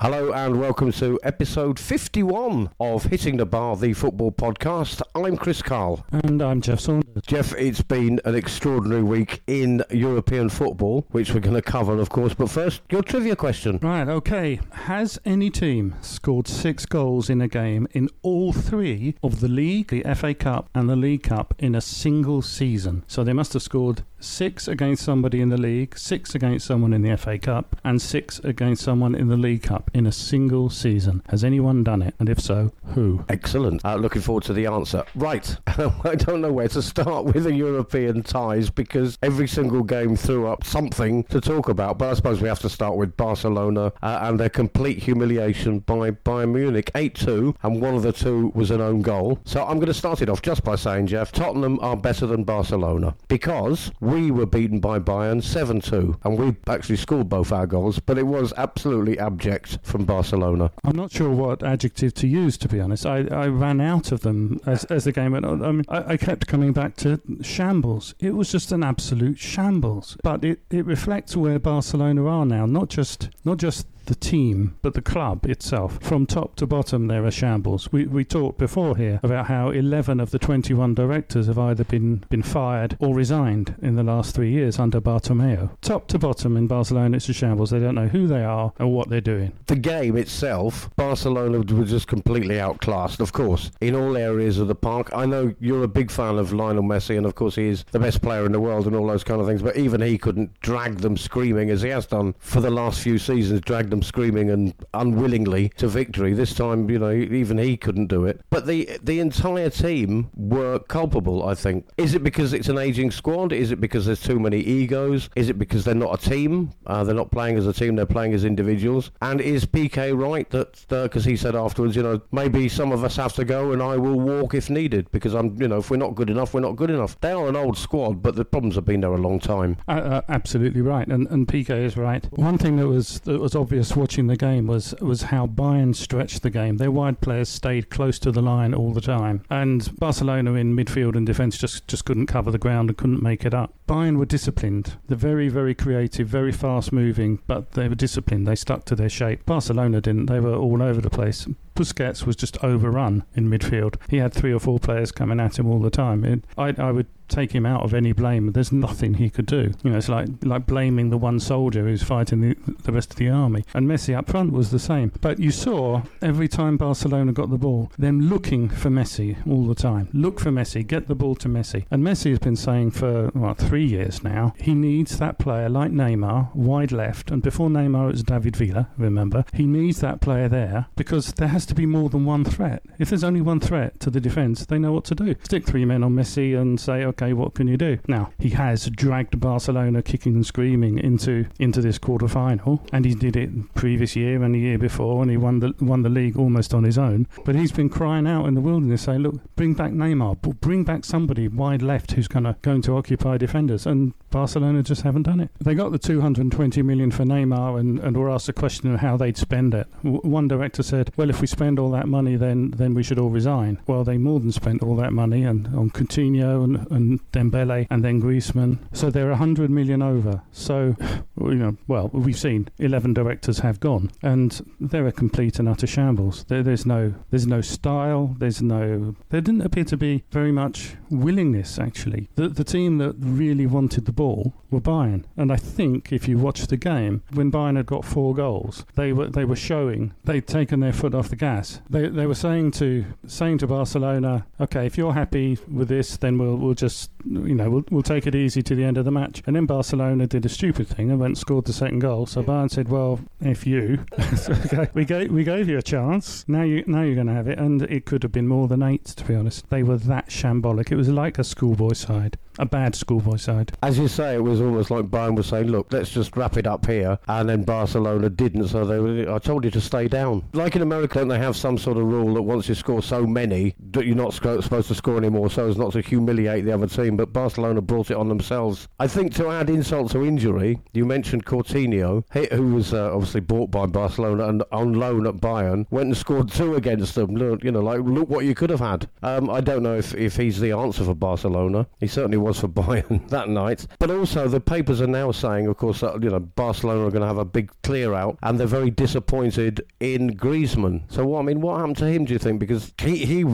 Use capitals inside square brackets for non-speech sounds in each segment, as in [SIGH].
Hello and welcome to episode 51 of Hitting the Bar, the football podcast. I'm Chris Carl. And I'm Jeff Saunders. Jeff, it's been an extraordinary week in European football, which we're going to cover, of course. But first, your trivia question. Right, okay. Has any team scored six goals in a game in all three of the League, the FA Cup, and the League Cup in a single season? So they must have scored six against somebody in the League, six against someone in the FA Cup, and six against someone in the League Cup in a single season. Has anyone done it? And if so, who? Excellent. Uh, looking forward to the answer. Right, [LAUGHS] I don't know where to start with the European ties because every single game threw up something to talk about. But I suppose we have to start with Barcelona uh, and their complete humiliation by Bayern Munich. 8 2, and one of the two was an own goal. So I'm going to start it off just by saying, Jeff, Tottenham are better than Barcelona because we were beaten by Bayern 7 2, and we actually scored both our goals, but it was absolutely abject from Barcelona. I'm not sure what adjective to use, to be honest. I, I ran out of them as, as the game went on. I mean, I, I kept coming back to shambles. It was just an absolute shambles. But it, it reflects where Barcelona are now, not just not just the team, but the club itself. From top to bottom, there are shambles. We, we talked before here about how 11 of the 21 directors have either been, been fired or resigned in the last three years under Bartomeu. Top to bottom in Barcelona, it's a shambles. They don't know who they are or what they're doing. The game itself, Barcelona was just completely outclassed, of course, in all areas of the park. I know you're a big fan of Lionel Messi, and of course, he is the best player in the world and all those kind of things, but even he couldn't drag them screaming as he has done for the last few seasons, drag them screaming and unwillingly to victory. This time, you know, even he couldn't do it. But the the entire team were culpable. I think. Is it because it's an aging squad? Is it because there's too many egos? Is it because they're not a team? Uh, they're not playing as a team. They're playing as individuals. And is Piqué right that because uh, he said afterwards, you know, maybe some of us have to go and I will walk if needed because I'm, you know, if we're not good enough, we're not good enough. They are an old squad, but the problems have been there a long time. Uh, absolutely right, and and Piqué is right. One thing that was that was obvious watching the game was was how Bayern stretched the game. Their wide players stayed close to the line all the time, and Barcelona in midfield and defence just just couldn't cover the ground and couldn't make it up. Bayern were disciplined. They're very very creative, very fast moving, but they were disciplined. They stuck to their shape. Barcelona didn't. They were all over the place. Busquets was just overrun in midfield. He had three or four players coming at him all the time. I, I would take him out of any blame. There's nothing he could do. You know, it's like like blaming the one soldier who's fighting the, the rest of the army. And Messi up front was the same. But you saw every time Barcelona got the ball, them looking for Messi all the time. Look for Messi, get the ball to Messi. And Messi has been saying for what three years now he needs that player like Neymar, wide left, and before Neymar it was David Villa. Remember, he needs that player there because there has to be more than one threat. If there's only one threat to the defence, they know what to do. Stick three men on Messi and say, okay okay, what can you do? Now, he has dragged Barcelona kicking and screaming into into this quarter final, and he did it previous year and the year before, and he won the won the league almost on his own. But he's been crying out in the wilderness, saying, "Look, bring back Neymar, bring back somebody wide left who's gonna going to occupy defenders." And Barcelona just haven't done it. They got the 220 million for Neymar, and, and were asked a question of how they'd spend it. W- one director said, "Well, if we spend all that money, then then we should all resign." Well, they more than spent all that money, and on Coutinho and, and Dembele and then Griezmann. So they're 100 million over. So, you know, well, we've seen 11 directors have gone, and they're a complete and utter shambles. There, there's no, there's no style. There's no. There didn't appear to be very much willingness. Actually, the the team that really wanted the ball were Bayern, and I think if you watch the game when Bayern had got four goals, they were they were showing they'd taken their foot off the gas. They they were saying to saying to Barcelona, okay, if you're happy with this, then we'll we'll just you know, we'll, we'll take it easy to the end of the match. And then Barcelona did a stupid thing and went and scored the second goal. So Bayern said, well, if you, [LAUGHS] okay, we gave, we gave you a chance. Now you now you're going to have it. And it could have been more than eight, to be honest. They were that shambolic. It was like a schoolboy side a bad schoolboy side. As you say, it was almost like Bayern was saying, "Look, let's just wrap it up here," and then Barcelona didn't. So they were, I told you to stay down. Like in America, they have some sort of rule that once you score so many, that you're not sc- supposed to score anymore, so as not to humiliate the other team. But Barcelona brought it on themselves. I think to add insult to injury, you mentioned Coutinho, who was uh, obviously bought by Barcelona and on loan at Bayern, went and scored two against them. Look, you know, like look what you could have had. Um, I don't know if, if he's the answer for Barcelona. He certainly was was for [LAUGHS] Bayern that night. But also, the papers are now saying, of course, that you know Barcelona are going to have a big clear out, and they're very disappointed in Griezmann. So, what I mean, what happened to him? Do you think? Because he he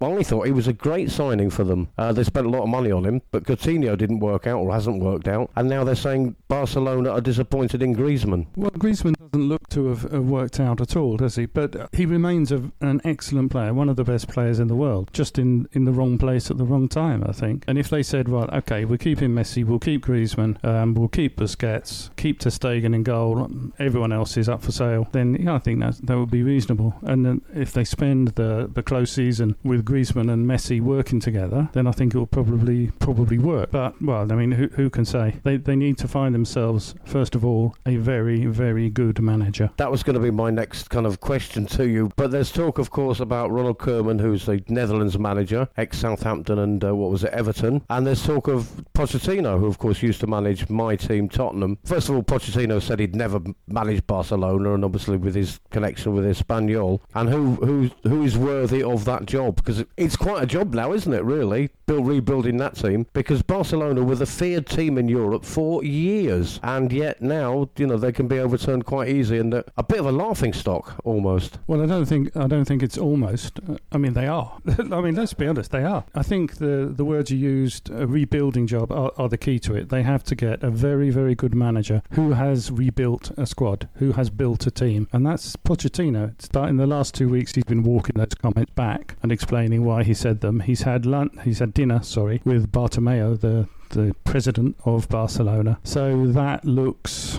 only thought he was a great signing for them. Uh, they spent a lot of money on him, but Coutinho didn't work out or hasn't worked out, and now they're saying Barcelona are disappointed in Griezmann. Well, Griezmann doesn't look to have, have worked out at all, does he? But he remains a, an excellent player, one of the best players in the world, just in, in the wrong place at the wrong time, I think. And if they said, right, okay, we're keeping Messi, we'll keep Griezmann, um, we'll keep Busquets, keep Ter Stegen in goal, everyone else is up for sale, then yeah, I think that that would be reasonable. And then if they spend the, the close season with Griezmann and Messi working together, then I think it will probably probably work. But well, I mean, who, who can say? They they need to find themselves first of all a very very good manager. That was going to be my next kind of question to you. But there's talk, of course, about Ronald Koeman, who's the Netherlands manager, ex Southampton and uh, what was it, Everton. And there's talk of Pochettino, who of course used to manage my team, Tottenham. First of all, Pochettino said he'd never managed Barcelona, and obviously with his connection with Espanyol, and who who who is worthy of that job because it's quite a job now, isn't it? Really, build rebuilding that team because Barcelona were the feared team in Europe for years, and yet now you know they can be overturned quite easy and uh, a bit of a laughing stock almost. Well, I don't think I don't think it's almost. Uh, I mean, they are. [LAUGHS] I mean, let's be honest, they are. I think the the words you used, a rebuilding job, are, are the key to it. They have to get a very very good manager who has rebuilt a squad, who has built a team, and that's Pochettino. Starting the last two weeks, he's been walking those comments back and explaining why he said them. He's had lunch, he's had dinner, sorry, with Bartomeu, the the president of Barcelona. So that looks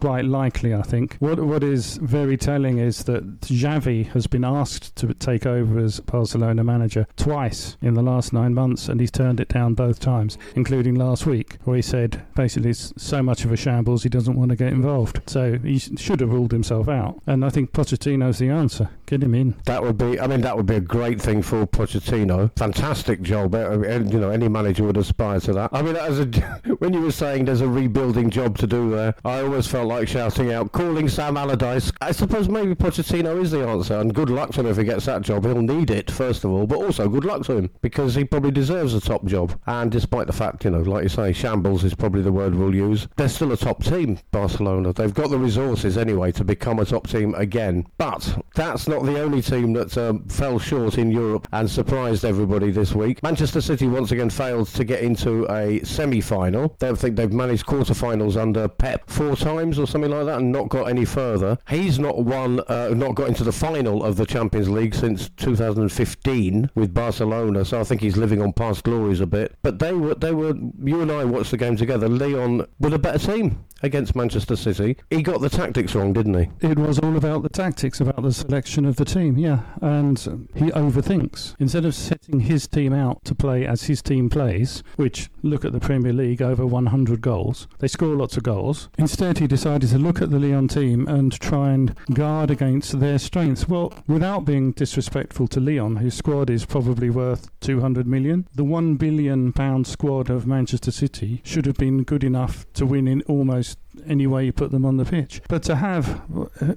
quite likely, I think. What what is very telling is that Xavi has been asked to take over as Barcelona manager twice in the last nine months, and he's turned it down both times, including last week, where he said basically it's so much of a shambles he doesn't want to get involved. So he should have ruled himself out, and I think Pochettino's the answer. Get him in. That would be, I mean, that would be a great thing for Pochettino. Fantastic job. Uh, you know, any manager would aspire to that. I mean, as a, [LAUGHS] when you were saying there's a rebuilding job to do there, I always felt like shouting out, calling Sam Allardyce. I suppose maybe Pochettino is the answer, and good luck to him if he gets that job. He'll need it, first of all, but also good luck to him, because he probably deserves a top job. And despite the fact, you know, like you say, shambles is probably the word we'll use, they're still a top team, Barcelona. They've got the resources anyway to become a top team again. But that's not the only team that um, fell short in Europe and surprised everybody this week. Manchester City once again failed to get into a semi-final. They think they've managed quarter-finals under Pep four times or something like that and not got any further. He's not won, uh, not got into the final of the Champions League since 2015 with Barcelona. So I think he's living on past glories a bit. But they were, they were. You and I watched the game together. Lyon were the better team against Manchester City. He got the tactics wrong, didn't he? It was all about the tactics, about the selection of the team, yeah. And he overthinks. Instead of setting his team out to play as his team plays, which look at the Premier League over 100 goals, they score lots of goals. Instead, he decided to look at the Lyon team and try and guard against their strengths. Well, without being disrespectful to Lyon, whose squad is probably worth 200 million, the 1 billion pound squad of Manchester City should have been good enough to win in almost just any way you put them on the pitch. But to have,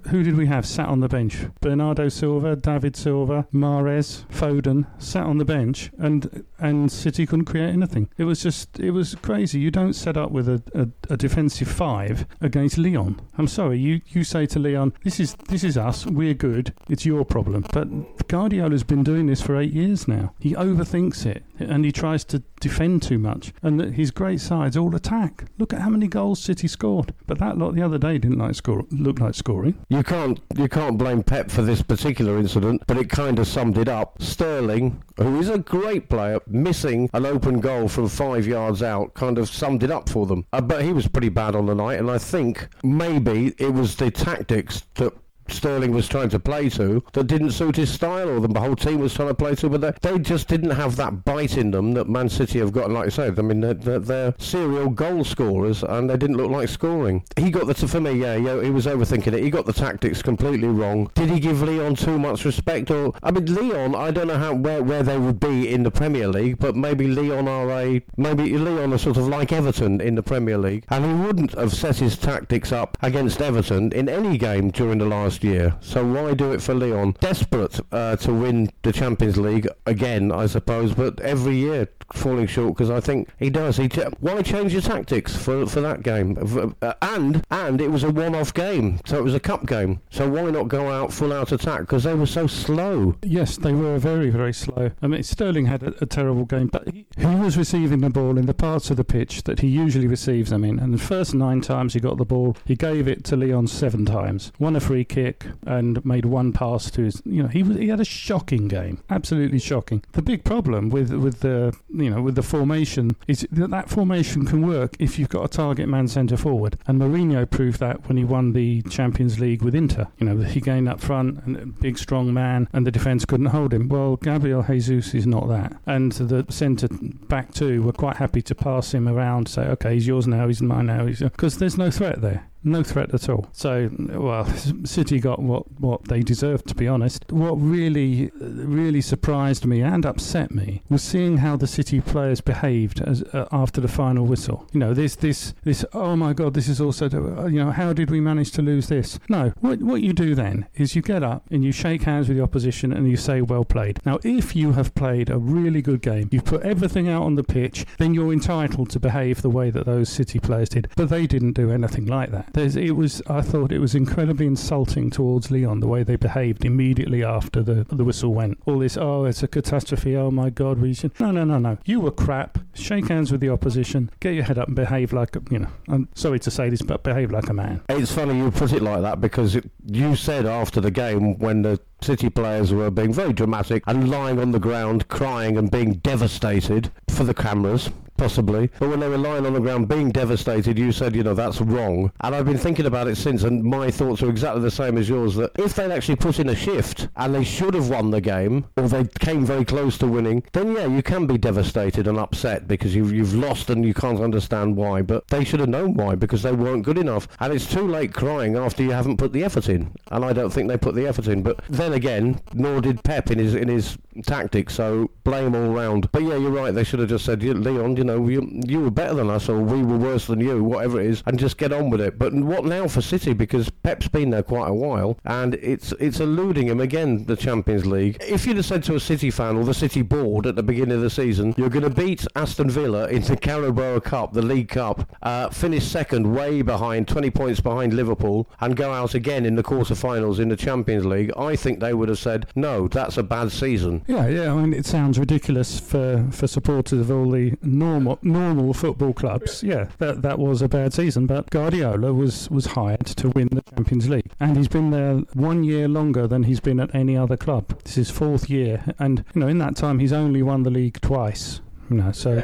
who did we have sat on the bench? Bernardo Silva, David Silva, Mahrez, Foden sat on the bench, and and City couldn't create anything. It was just, it was crazy. You don't set up with a, a, a defensive five against Lyon. I'm sorry, you, you say to Lyon, this is this is us, we're good, it's your problem. But Guardiola's been doing this for eight years now. He overthinks it and he tries to defend too much. And his great sides all attack. Look at how many goals City scored. But that lot the other day didn't like score, look like scoring. You can't you can't blame Pep for this particular incident, but it kind of summed it up. Sterling, who is a great player, missing an open goal from five yards out, kind of summed it up for them. Uh, but he was pretty bad on the night, and I think maybe it was the tactics that Sterling was trying to play to that didn't suit his style, or the whole team was trying to play to, but they, they just didn't have that bite in them that Man City have got. Like I said, I mean, they're, they're, they're, serial goal scorers, and they didn't look like scoring. He got the, for me, yeah, yeah, he was overthinking it. He got the tactics completely wrong. Did he give Lyon too much respect? Or I mean, Lyon, I don't know how where, where they would be in the Premier League, but maybe Lyon are a maybe Lyon are sort of like Everton in the Premier League, and he wouldn't have set his tactics up against Everton in any game during the last last year. So why do it for Lyon? Desperate uh, to win the Champions League again, I suppose, but every year falling short because I think he does. He why change your tactics for for that game? Uh, and and it was a one-off game, so it was a cup game. So why not go out full out attack? Because they were so slow. Yes, they were very very slow. I mean, Sterling had a, a terrible game, but he, he, was receiving the ball in the parts of the pitch that he usually receives them in. And the first nine times he got the ball, he gave it to Lyon seven times, won a free kick, and made one pass to his. You know, he was he had a shocking game, absolutely shocking. The big problem with with the you know with the formation is that that formation can work if you've got a target man centre forward, and Mourinho proved that when he won the Champions League with Inter. You know, he gained up front and a big strong man, and the defence couldn't hold him. Well, Gabriel Jesus is not that, and the centre back two were quite happy to pass him around, say, okay, he's yours now, he's mine now, because there's no threat there no threat at all. So, well, [LAUGHS] City got what, what they deserved, to be honest. What really, really surprised me and upset me was seeing how the City players behaved as, uh, after the final whistle. You know, this, this, this. Oh my God, this is also. Uh, you know, how did we manage to lose this? No, what what you do then is you get up and you shake hands with the opposition and you say, "Well played." Now, if you have played a really good game, you've put everything out on the pitch, then you're entitled to behave the way that those City players did. But they didn't do anything like that. There's, it was, I thought it was incredibly insulting towards Lyon the way they behaved immediately after the the whistle went. All this, oh, it's a catastrophe. Oh my God, we should. No, no, no, no. You were crap. Shake hands with the opposition. Get your head up and behave like a, you know. I'm sorry to say this, but behave like a man. It's funny you put it like that because it, you said after the game when the City players were being very dramatic and lying on the ground, crying and being devastated for the cameras possibly. But when they were lying on the ground being devastated, you said, you know, that's wrong. And I've been thinking about it since, and my thoughts are exactly the same as yours. That if they'd actually put in a shift and they should have won the game, or they came very close to winning, then yeah, you can be devastated and upset because you've, you've lost and you can't understand why. But they should have known why because they weren't good enough. And it's too late crying after you haven't put the effort in. And I don't think they put the effort in. But then again, nor did Pep in his in his tactics. So blame all round. But yeah, you're right. They should have just said, Lyon, you know, you, you were better than us, or we were worse than you, whatever it is, and just get on with it. But what now for City? Because Pep's been there quite a while, and it's it's eluding him again. The Champions League. If you'd have said to a City fan or the City board at the beginning of the season, you're going to beat Aston Villa in the Carabao Cup, the League Cup, uh, finish second, way behind, 20 points behind Liverpool, and go out again in the quarter-finals in the Champions League, I think they would have said, no, that's a bad season. Yeah, yeah. I mean, it sounds ridiculous for, for supporters of all the normal normal football clubs, yeah, that that was a bad season. But Guardiola was was hired to win the Champions League, and he's been there one year longer than he's been at any other club. This is fourth year, and you know in that time he's only won the league twice. You know, [LAUGHS] so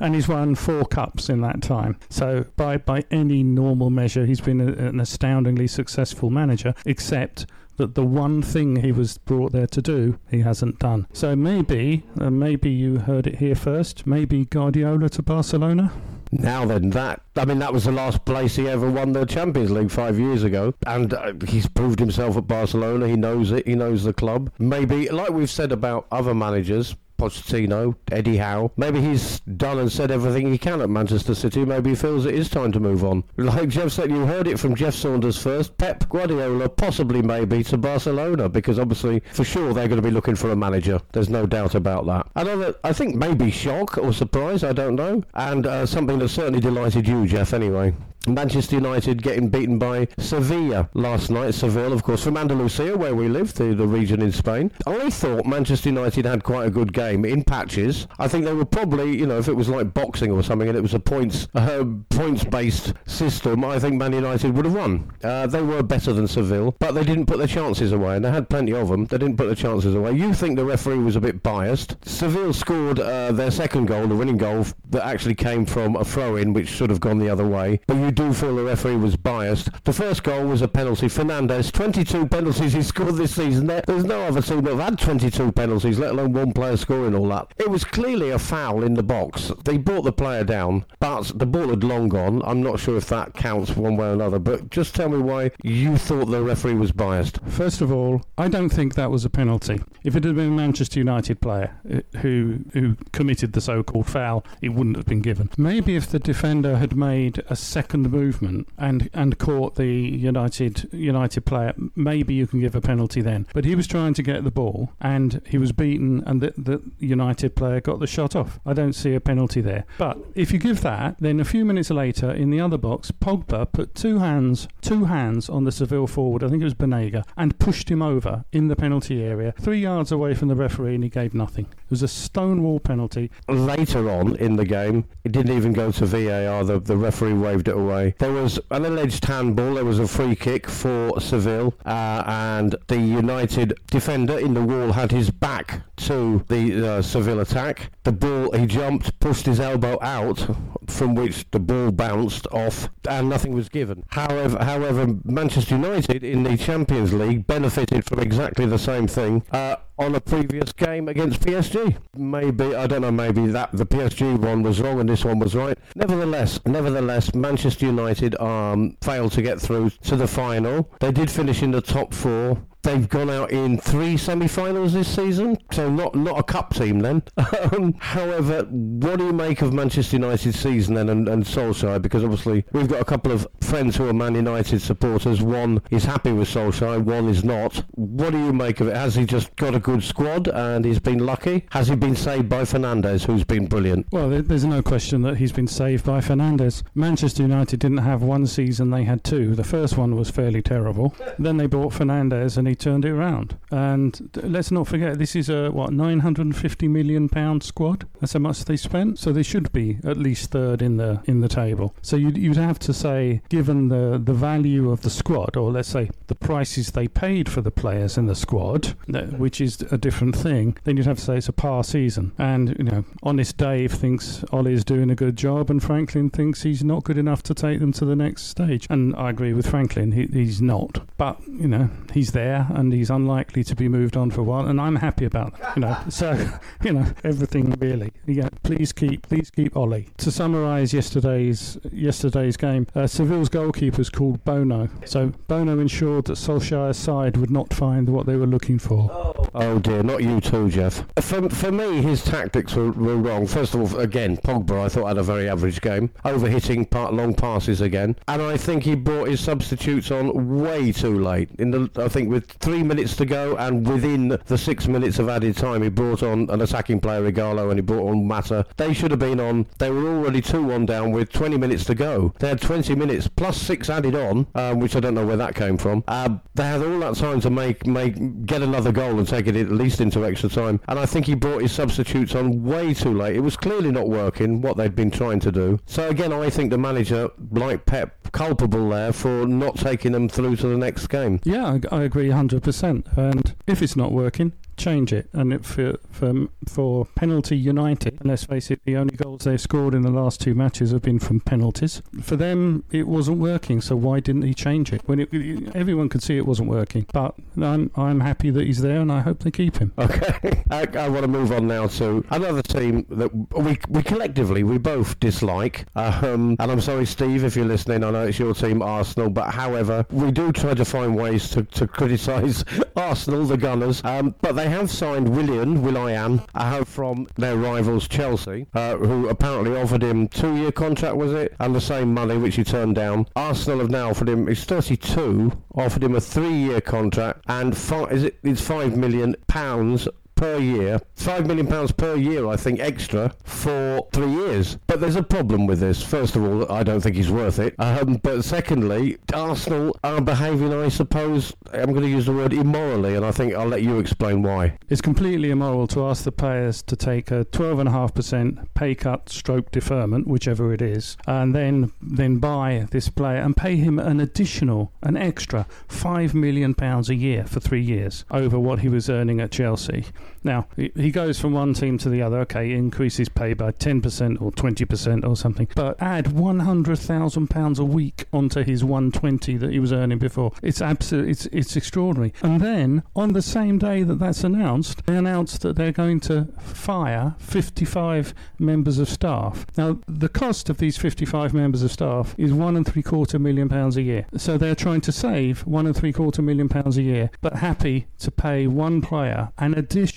and he's won four cups in that time. So by by any normal measure, he's been a, an astoundingly successful manager, except that the one thing he was brought there to do, he hasn't done. So maybe, uh, maybe you heard it here first. Maybe Guardiola to Barcelona. Now then, that I mean, that was the last place he ever won the Champions League five years ago, and uh, he's proved himself at Barcelona. He knows it. He knows the club. Maybe, like we've said about other managers, Pochettino, Eddie Howe. Maybe he's done and said everything he can at Manchester City. Maybe he feels it is time to move on. [LAUGHS] Like Jeff said, you heard it from Jeff Saunders first. Pep Guardiola, possibly maybe to Barcelona, because obviously, for sure, they're going to be looking for a manager. There's no doubt about that. Another, I think maybe shock or surprise, I don't know. And uh, something that certainly delighted you, Jeff, anyway. Manchester United getting beaten by Sevilla last night. Seville, of course, from Andalusia, where we live, the, the region in Spain. I thought Manchester United had quite a good game in patches. I think they were probably, you know, if it was like boxing or something and it was a points uh, points based system, I think Man United would have won. Uh, they were better than Seville, but they didn't put their chances away, and they had plenty of them. They didn't put their chances away. You think the referee was a bit biased? Seville scored uh, their second goal, the winning goal, that actually came from a throw in, which should have gone the other way. But you do feel the referee was biased. The first goal was a penalty. Fernandes, 22 penalties he scored this season. There's no other team that have had 22 penalties, let alone one player scoring all that. It was clearly a foul in the box. They brought the player down, but the ball had long gone. I'm not sure if that counts one way or another, but just tell me why you thought the referee was biased. First of all, I don't think that was a penalty. If it had been a Manchester United player uh, who who committed the so-called foul, it wouldn't have been given. Maybe if the defender had made a second opened movement and and caught the United United player, maybe you can give a penalty then. But he was trying to get the ball and he was beaten, and the, the United player got the shot off. I don't see a penalty there. But if you give that, then a few minutes later in the other box, Pogba put two hands two hands on the Seville forward. I think it was Banega and pushed him over in the penalty area, three yards away from the referee, and he gave nothing. Was a stonewall penalty. Later on in the game, it didn't even go to VAR. The, the referee waved it away. There was an alleged handball. There was a free kick for Seville, uh, and the United defender in the wall had his back to the uh, Seville attack. The ball, he jumped, pushed his elbow out, from which the ball bounced off, and nothing was given. However, however, Manchester United in the Champions League benefited from exactly the same thing. Uh, on a previous game against PSG. Maybe I don't know. Maybe that the PSG one was wrong and this one was right. Nevertheless, nevertheless, Manchester United um, failed to get through to the final. They did finish in the top four. They've gone out in three semi-finals this season, so not not a cup team then. [LAUGHS] Um, however, what do you make of Manchester United's season then and, and Solskjaer? Because obviously we've got a couple of friends who are Man United supporters. One is happy with Solskjaer, one is not. What do you make of it? Has he just got a good squad and he's been lucky? Has he been saved by Fernandes, who's been brilliant? Well, there's no question that he's been saved by Fernandes. Manchester United didn't have one season; they had two. The first one was fairly terrible. Then they bought Fernandes, and he turned it around. And let's not forget, this is a what 950 million pound squad. That's how much they spent. So they should be at least third in the in the table. So you'd, you'd have to say, given the the value of the squad, or let's say the prices they paid for the players in the squad, which is a different thing, then you'd have to say it's a par season. And you know, honest Dave thinks Ollie's doing a good job, and Franklin thinks he's not good enough to take them to the next stage. And I agree with Franklin; he, he's not. But you know, he's there, and he's unlikely to be moved on for a while, and I'm happy about that. You know, so [LAUGHS] you know everything really. Yeah, please keep, please keep Ollie. To summarise yesterday's yesterday's game, uh, Seville's goalkeeper is called Bono. So Bono ensured that Solskjaer's side would not find what they were looking for. Oh dear, not you too, Jeff. For, for me, his tactics were, were wrong. First of all, again, Pogba I thought had a very average game, overhitting part long passes again, and I think he brought his substitutes on way too late. In the, I think with three minutes to go and within the six minutes of added time, he brought on an attacking player, Ighalo, and he brought on Mata. They should have been on. They were already two-one down with 20 minutes to go. They had 20 minutes plus six added on, um, which I don't know where that came from. Uh, they had all that time to make make get another goal and take it at least into extra time. And I think he brought his substitutes on way too late. It was clearly not working what they'd been trying to do. So again, I think the manager, like Pep, culpable there for not taking them through to the next game. Yeah, I, I agree 100%. And if it's not working, change it. And it, for, for for penalty United, and let's face it, the only goals they've scored in the last two matches have been from penalties. For them, it wasn't working. So why didn't he change it when it, everyone could see it wasn't working? But I'm I'm happy that he's there, and I hope they keep him. Okay, [LAUGHS] I, I want to move on now to another team that we we collectively we both dislike. Um, and I'm sorry, Steve, if you're listening. I know it's your team, Arsenal, but however, we do try to find ways to, to criticise [LAUGHS] Arsenal, the Gunners. Um, but they have signed William Willian, Will.i.am, uh, from their rivals Chelsea, uh, who apparently offered him two-year contract, was it, and the same money which he turned down. Arsenal have now offered him. He's 32. Offered him a three-year contract and is it? It's five million pounds per year, five million pounds per year, I think, extra for three years. But there's a problem with this. First of all, I don't think he's worth it. Um, but secondly, Arsenal are behaving, I suppose, I'm going to use the word immorally, and I think I'll let you explain why. It's completely immoral to ask the players to take a 12.5% pay cut stroke deferment, whichever it is, and then then buy this player and pay him an additional, an extra £5 million a year for three years over what he was earning at Chelsea. Now, he goes from one team to the other. Okay, increases pay by 10% or 20% or something, but add £100,000 a week onto his 120 that he was earning before. It's absolutely, it's, it's extraordinary. And then, on the same day that that's announced, they announced that they're going to fire 55 members of staff. Now, the cost of these 55 members of staff is one and three quarter million pounds a year. So they're trying to save one and three quarter million pounds a year, but happy to pay one player an additional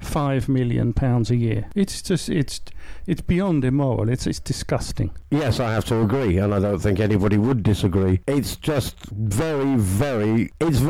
five million pounds a year. It's just it's it's beyond immoral. It's it's disgusting. Yes, I have to agree, and I don't think anybody would disagree. It's just very, very. It's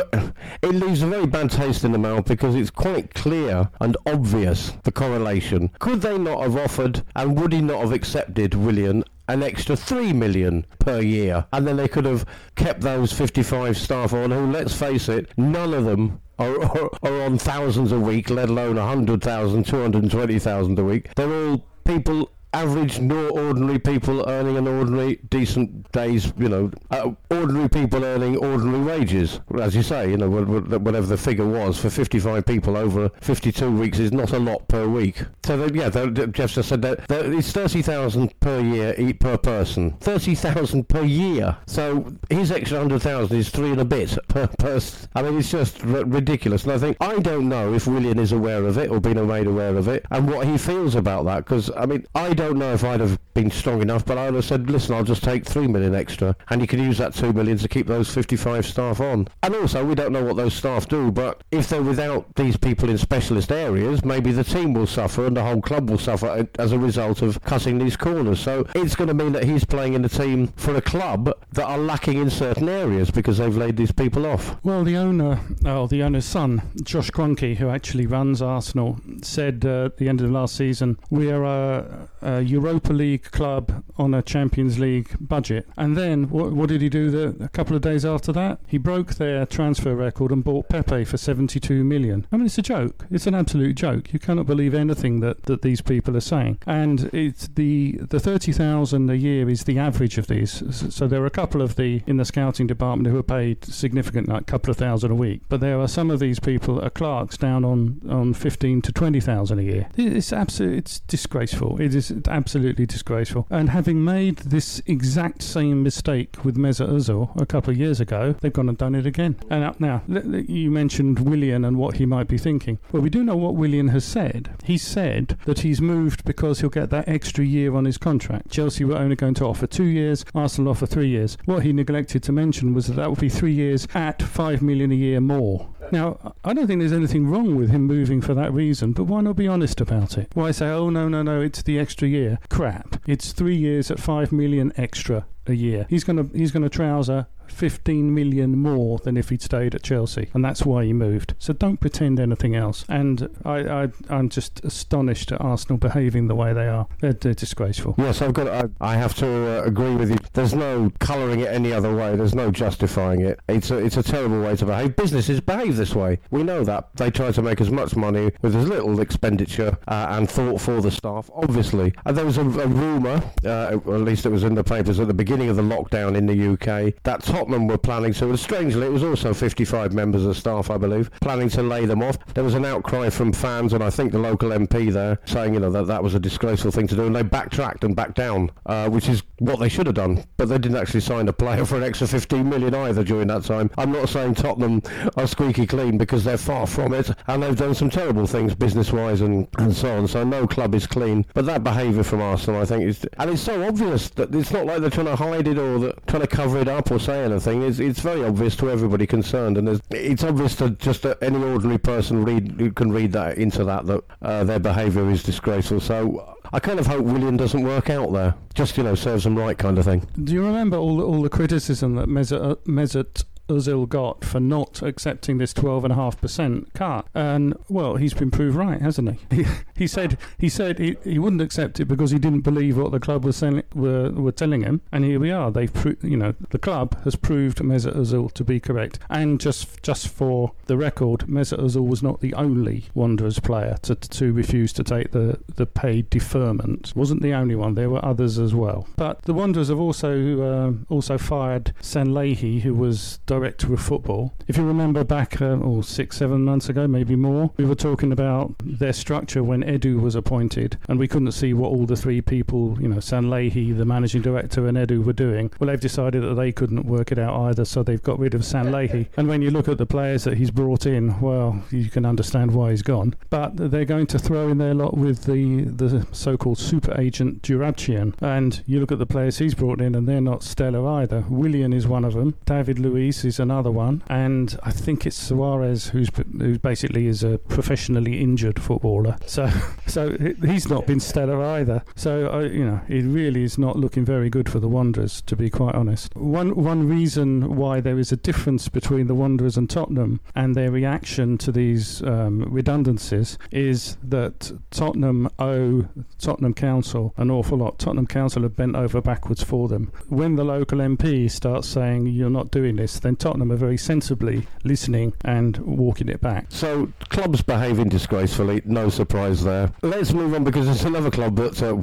it leaves a very bad taste in the mouth because it's quite clear and obvious the correlation. Could they not have offered, and would he not have accepted William an extra three million per year, and then they could have kept those 55 staff on. Who, let's face it, none of them are, are, are on thousands a week, let alone 100,000, 220,000 a week. They're all people average, no ordinary people earning an ordinary, decent day's, you know, uh, ordinary people earning ordinary wages. As you say, you know, whatever the figure was, for 55 people over 52 weeks is not a lot per week. So, they, yeah, Jeff just said that, that it's 30,000 per year per person. 30,000 per year. So his extra 100,000 is three and a bit per [LAUGHS] person. I mean, it's just r- ridiculous. And I think, I don't know if William is aware of it or been made aware of it and what he feels about that because, I mean, I know if I'd have been strong enough, but I would have said, listen, I'll just take three million extra, and you can use that two million to keep those 55 staff on. And also, we don't know what those staff do, but if they're without these people in specialist areas, maybe the team will suffer and the whole club will suffer as a result of cutting these corners. So it's going to mean that he's playing in a team for a club that are lacking in certain areas because they've laid these people off. Well, the owner, oh, the owner's son, Josh Kroenke, who actually runs Arsenal, said uh, at the end of last season, we are a, a Uh, Europa League club on a Champions League budget. And then what, what did he do the, a couple of days after that? He broke their transfer record and bought Pepe for 72 million. I mean, it's a joke. It's an absolute joke. You cannot believe anything that, that these people are saying. And it's the the 30,000 a year is the average of these. So there are a couple of the in the scouting department who are paid significant, like a couple of thousand a week. But there are some of these people are clerks down on, on 15 to 20,000 a year. It's absolutely it's disgraceful. It is absolutely disgraceful. And having made this exact same mistake with Mesut Ozil a couple of years ago, they've gone and done it again. And now, you mentioned Willian and what he might be thinking. Well, we do know what Willian has said. He said that he's moved because he'll get that extra year on his contract. Chelsea were only going to offer two years, Arsenal offer three years. What he neglected to mention was that that would be three years at five million a year more. Now, I don't think there's anything wrong with him moving for that reason, but why not be honest about it? Why say, oh, no, no, no, it's the extra year? Crap. It's three years at five million extra a year. He's going to he's going to trouser 15 million more than if he'd stayed at Chelsea, and that's why he moved. So don't pretend anything else. And I, I am just astonished at Arsenal behaving the way they are. They're, they're disgraceful. Yes, I've got. I, I have to uh, agree with you. There's no colouring it any other way. There's no justifying it. It's a it's a terrible way to behave. Businesses behave this way. We know that they try to make as much money with as little expenditure uh, and thought for the staff. Obviously, and there was a, a rumour, uh, at least it was in the papers at the beginning of the lockdown in the UK, that Tottenham were planning to, and strangely, it was also 55 members of staff, I believe, planning to lay them off. There was an outcry from fans, and I think the local MP there, saying, you know, that that was a disgraceful thing to do, and they backtracked and backed down, uh, which is what they should have done. But they didn't actually sign a player for an extra 15 million either during that time. I'm not saying Tottenham are squeaky clean because they're far from it, and they've done some terrible things business-wise and, and so on. So no club is clean. But that behaviour from Arsenal, I think, is, and it's so obvious that it's not like they're trying to hide it or that, trying to cover it up or say anything it's, it's very obvious to everybody concerned, and it's obvious to just any ordinary person read who can read that into that that uh, their behaviour is disgraceful. So I kind of hope William doesn't work out there. Just you know, serves them right, kind of thing. Do you remember all the, all the criticism that Mesut, uh, Mesut Ozil got for not accepting this 12.5% cut. And, well, he's been proved right, hasn't he? He, [LAUGHS] he said he said he, he wouldn't accept it because he didn't believe what the club was selling, were, were telling him. And here we are. They've, pro- you know, the club has proved Mesut Ozil to be correct. And just just for the record, Mesut Ozil was not the only Wanderers player to, to refuse to take the, the paid deferment. Wasn't the only one. There were others as well. But the Wanderers have also uh, also fired Sanllehi, who was director of football. If you remember back, uh, oh, six, seven months ago, maybe more, we were talking about their structure when Edu was appointed, and we couldn't see what all the three people, you know, Sanllehi, the managing director, and Edu were doing. Well, they've decided that they couldn't work it out either, so they've got rid of Sanllehi. [LAUGHS] and when you look at the players that he's brought in, well, you can understand why he's gone. But they're going to throw in their lot with the, the so-called super agent Joorabchian. And you look at the players he's brought in, and they're not stellar either. Willian is one of them. David Luiz Is another one, and I think it's Suarez who's who basically is a professionally injured footballer. So [LAUGHS] so he's not been stellar either. So you know, it really is not looking very good for the Wanderers, to be quite honest. One one reason why there is a difference between the Wanderers and Tottenham and their reaction to these um, redundancies is that Tottenham owe Tottenham Council an awful lot. Tottenham Council have bent over backwards for them. When the local MP starts saying you're not doing this, then Tottenham are very sensibly listening and walking it back. So clubs behaving disgracefully, no surprise there. Let's move on because it's another club that's uh,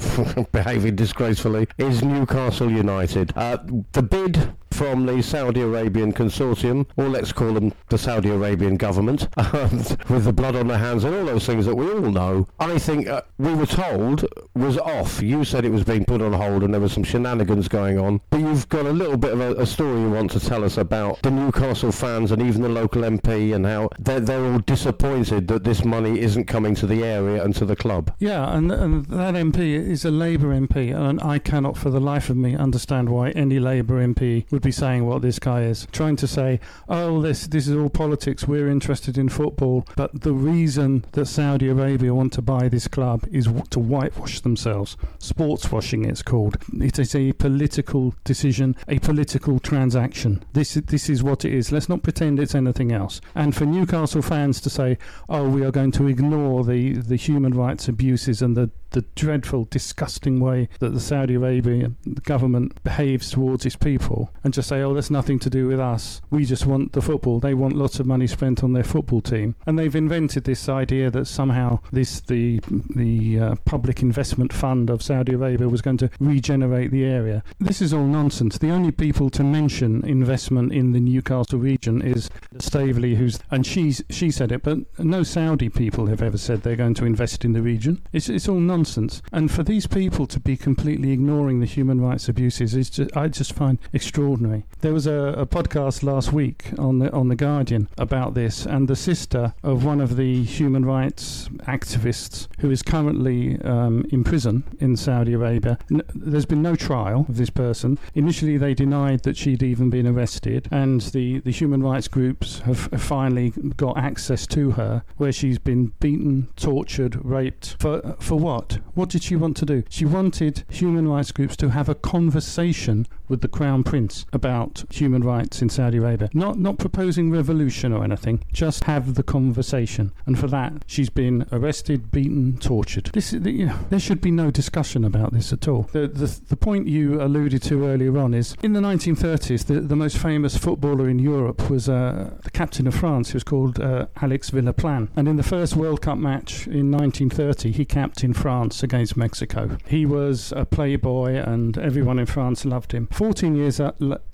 [LAUGHS] behaving disgracefully is Newcastle United. Uh, the bid from the Saudi Arabian consortium, or let's call them the Saudi Arabian government, [LAUGHS] with the blood on their hands and all those things that we all know, I think uh, we were told was off. You said it was being put on hold and there was some shenanigans going on, but you've got a little bit of a, a story you want to tell us about the Newcastle fans and even the local MP and how they're, they're all disappointed that this money isn't coming to the area and to the club. Yeah, and, and that MP is a Labour MP, and I cannot for the life of me understand why any Labour MP would be saying what this guy is. Trying to say, oh, this, this is all politics, we're interested in football, but the reason that Saudi Arabia want to buy this club is to whitewash themselves. Sports washing, it's called. It is a political decision, a political transaction. This, this is what it is. Let's not pretend it's anything else. And for Newcastle fans to say, oh, we are going to ignore the, the human rights abuses and the the dreadful, disgusting way that the Saudi Arabian government behaves towards its people and just say, oh, that's nothing to do with us. We just want the football. They want lots of money spent on their football team. And they've invented this idea that somehow this the the uh, public investment fund of Saudi Arabia was going to regenerate the area. This is all nonsense. The only people to mention investment in the Newcastle region is Staveley, who's and she's she said it, but no Saudi people have ever said they're going to invest in the region. It's it's all nonsense nonsense. And for these people to be completely ignoring the human rights abuses is just, I just find extraordinary. There was a, a podcast last week on the on the Guardian about this, and the sister of one of the human rights activists who is currently um, in prison in Saudi Arabia. N- there's been no trial of this person. Initially, they denied that she'd even been arrested, and the, the human rights groups have finally got access to her, where she's been beaten, tortured, raped. For for what? What? What did she want to do? She wanted human rights groups to have a conversation with the Crown Prince about human rights in Saudi Arabia. Not not proposing revolution or anything, just have the conversation. And for that, she's been arrested, beaten, tortured. This you know, there should be no discussion about this at all. The, the the point you alluded to earlier on is in the 1930s, the, the most famous footballer in Europe was uh, the captain of France, who was called uh, Alex Villaplane. And in the first World Cup match in 1930, he captained France against Mexico. He was a playboy, and everyone in France loved him. 14 years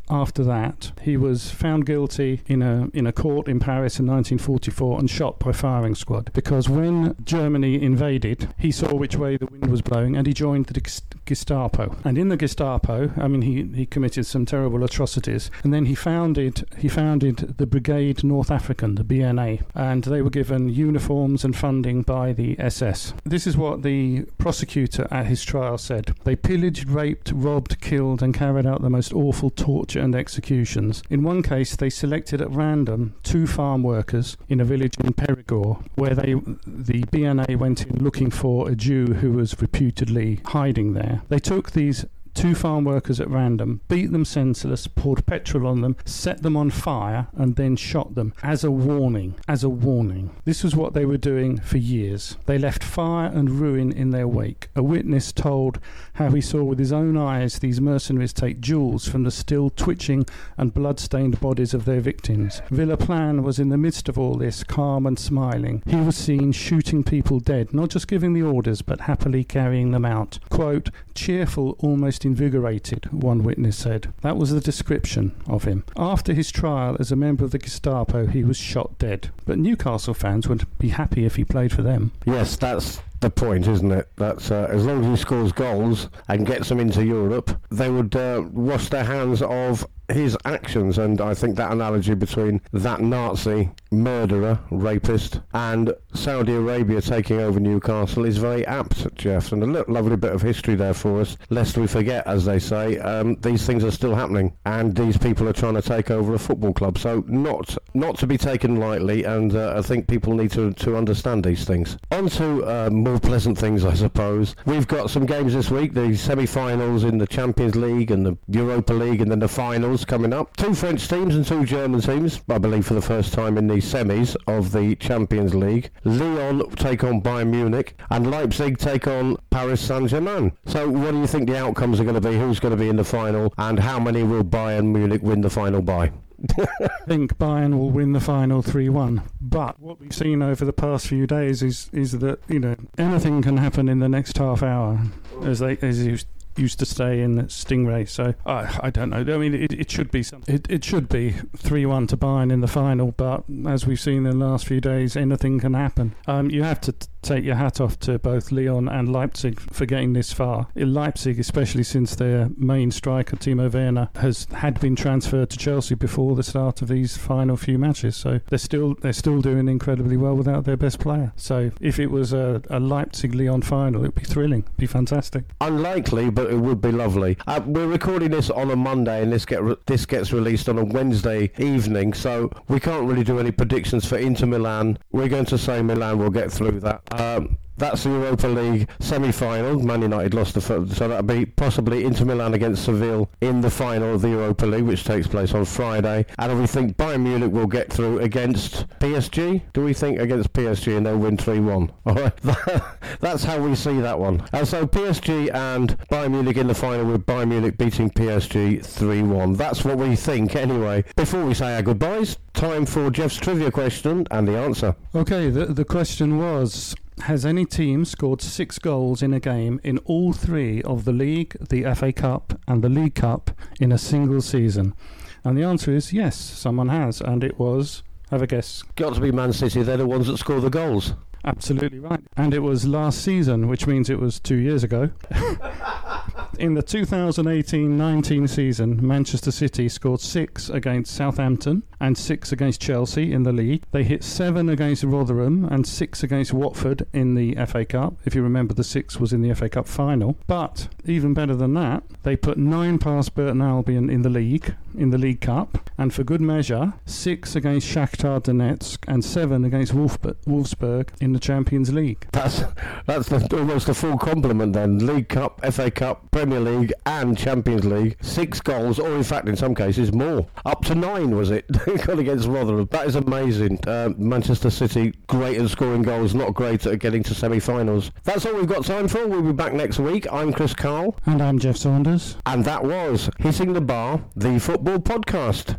after that, he was found guilty in a in a court in Paris in 1944 and shot by firing squad because when Germany invaded, he saw which way the wind was blowing and he joined the Gestapo. And in the Gestapo, I mean, he, he committed some terrible atrocities. And then he founded he founded the Brigade North African, the BNA, and they were given uniforms and funding by the SS. This is what the prosecutor at his trial said: They pillaged, raped, robbed, killed, and carried out the most awful torture torture and executions. In one case, they selected at random two farm workers in a village in Perigord, where they, the BNA went in looking for a Jew who was reputedly hiding there. They took these two farm workers at random, beat them senseless, poured petrol on them, set them on fire, and then shot them as a warning. As a warning. This was what they were doing for years. They left fire and ruin in their wake. A witness told how he saw with his own eyes these mercenaries take jewels from the still twitching and blood-stained bodies of their victims. Villaplane was in the midst of all this, calm and smiling. He was seen shooting people dead, not just giving the orders, but happily carrying them out. Quote, cheerful, almost invigorated, one witness said. That was the description of him. After his trial as a member of the Gestapo, he was shot dead. But Newcastle fans would be happy if he played for them. Yes, that's the point, isn't it? That uh, as long as he scores goals and gets them into Europe, they would uh, wash their hands of his actions, and I think that analogy between that Nazi murderer, rapist, and Saudi Arabia taking over Newcastle is very apt, Jeff, and a lovely bit of history there for us. Lest we forget, as they say, um, these things are still happening, and these people are trying to take over a football club. So not not to be taken lightly, and uh, I think people need to, to understand these things. On to uh, more pleasant things, I suppose. We've got some games this week: the semi-finals in the Champions League and the Europa League, and then the finals coming up. Two French teams and two German teams, I believe, for the first time in the semis of the Champions League. Lyon take on Bayern Munich, and Leipzig take on Paris Saint-Germain. So, what do you think the outcomes are going to be? Who's going to be in the final, and how many will Bayern Munich win the final by? [LAUGHS] I think Bayern will win the final 3 1. But what we've seen over the past few days is, is that, you know, anything can happen in the next half hour, as they as you used to stay in Stingray. So I, I don't know. I mean, it, it should be something. It, it should be three one to Bayern in the final. But as we've seen in the last few days, anything can happen. Um, you have to t- take your hat off to both Lyon and Leipzig for getting this far. In Leipzig, especially since their main striker Timo Werner has had been transferred to Chelsea before the start of these final few matches. So they're still they're still doing incredibly well without their best player. So if it was a, a Leipzig Lyon final, it'd be thrilling, it'd be fantastic. Unlikely, but it would be lovely. Uh, we're recording this on a Monday, and this get re- this gets released on a Wednesday evening, so we can't really do any predictions for Inter Milan. We're going to say Milan will get through that. Um, that's the Europa League semi-final. Man United lost the so that'll be possibly Inter Milan against Seville in the final of the Europa League, which takes place on Friday. And we think Bayern Munich will get through against PSG. Do we think against PSG and they'll win 3-1? [LAUGHS] All right, [LAUGHS] that's how we see that one. And so PSG and Bayern Munich in the final with Bayern Munich beating PSG 3-1. That's what we think anyway. Before we say our goodbyes, time for Jeff's trivia question and the answer. Okay, the the question was has any team scored six goals in a game in all three of the League, the FA Cup, and the League Cup in a single season? And the answer is yes, someone has, and it was. Have a guess. Got to be Man City. They're the ones that score the goals. Absolutely right. And it was last season, which means it was two years ago. [LAUGHS] In the 2018 19 season, Manchester City scored six against Southampton and six against Chelsea in the league. They hit seven against Rotherham and six against Watford in the FA Cup. If you remember, the six was in the FA Cup final. But even better than that, they put nine past Burton Albion in the league, in the League Cup, and for good measure, six against Shakhtar Donetsk and seven against Wolfsburg, in the Champions League. That's that's almost a full complement then. League Cup, FA Cup, Premier League, and Champions League. Six goals, or in fact, in some cases, more. Up to nine was it? [LAUGHS] Got against Rotherham. That is amazing. Uh, Manchester City, great at scoring goals, not great at getting to semi-finals. That's all we've got time for. We'll be back next week. I'm Chris Carl, And I'm Jeff Saunders. and that was hitting the bar, the football podcast.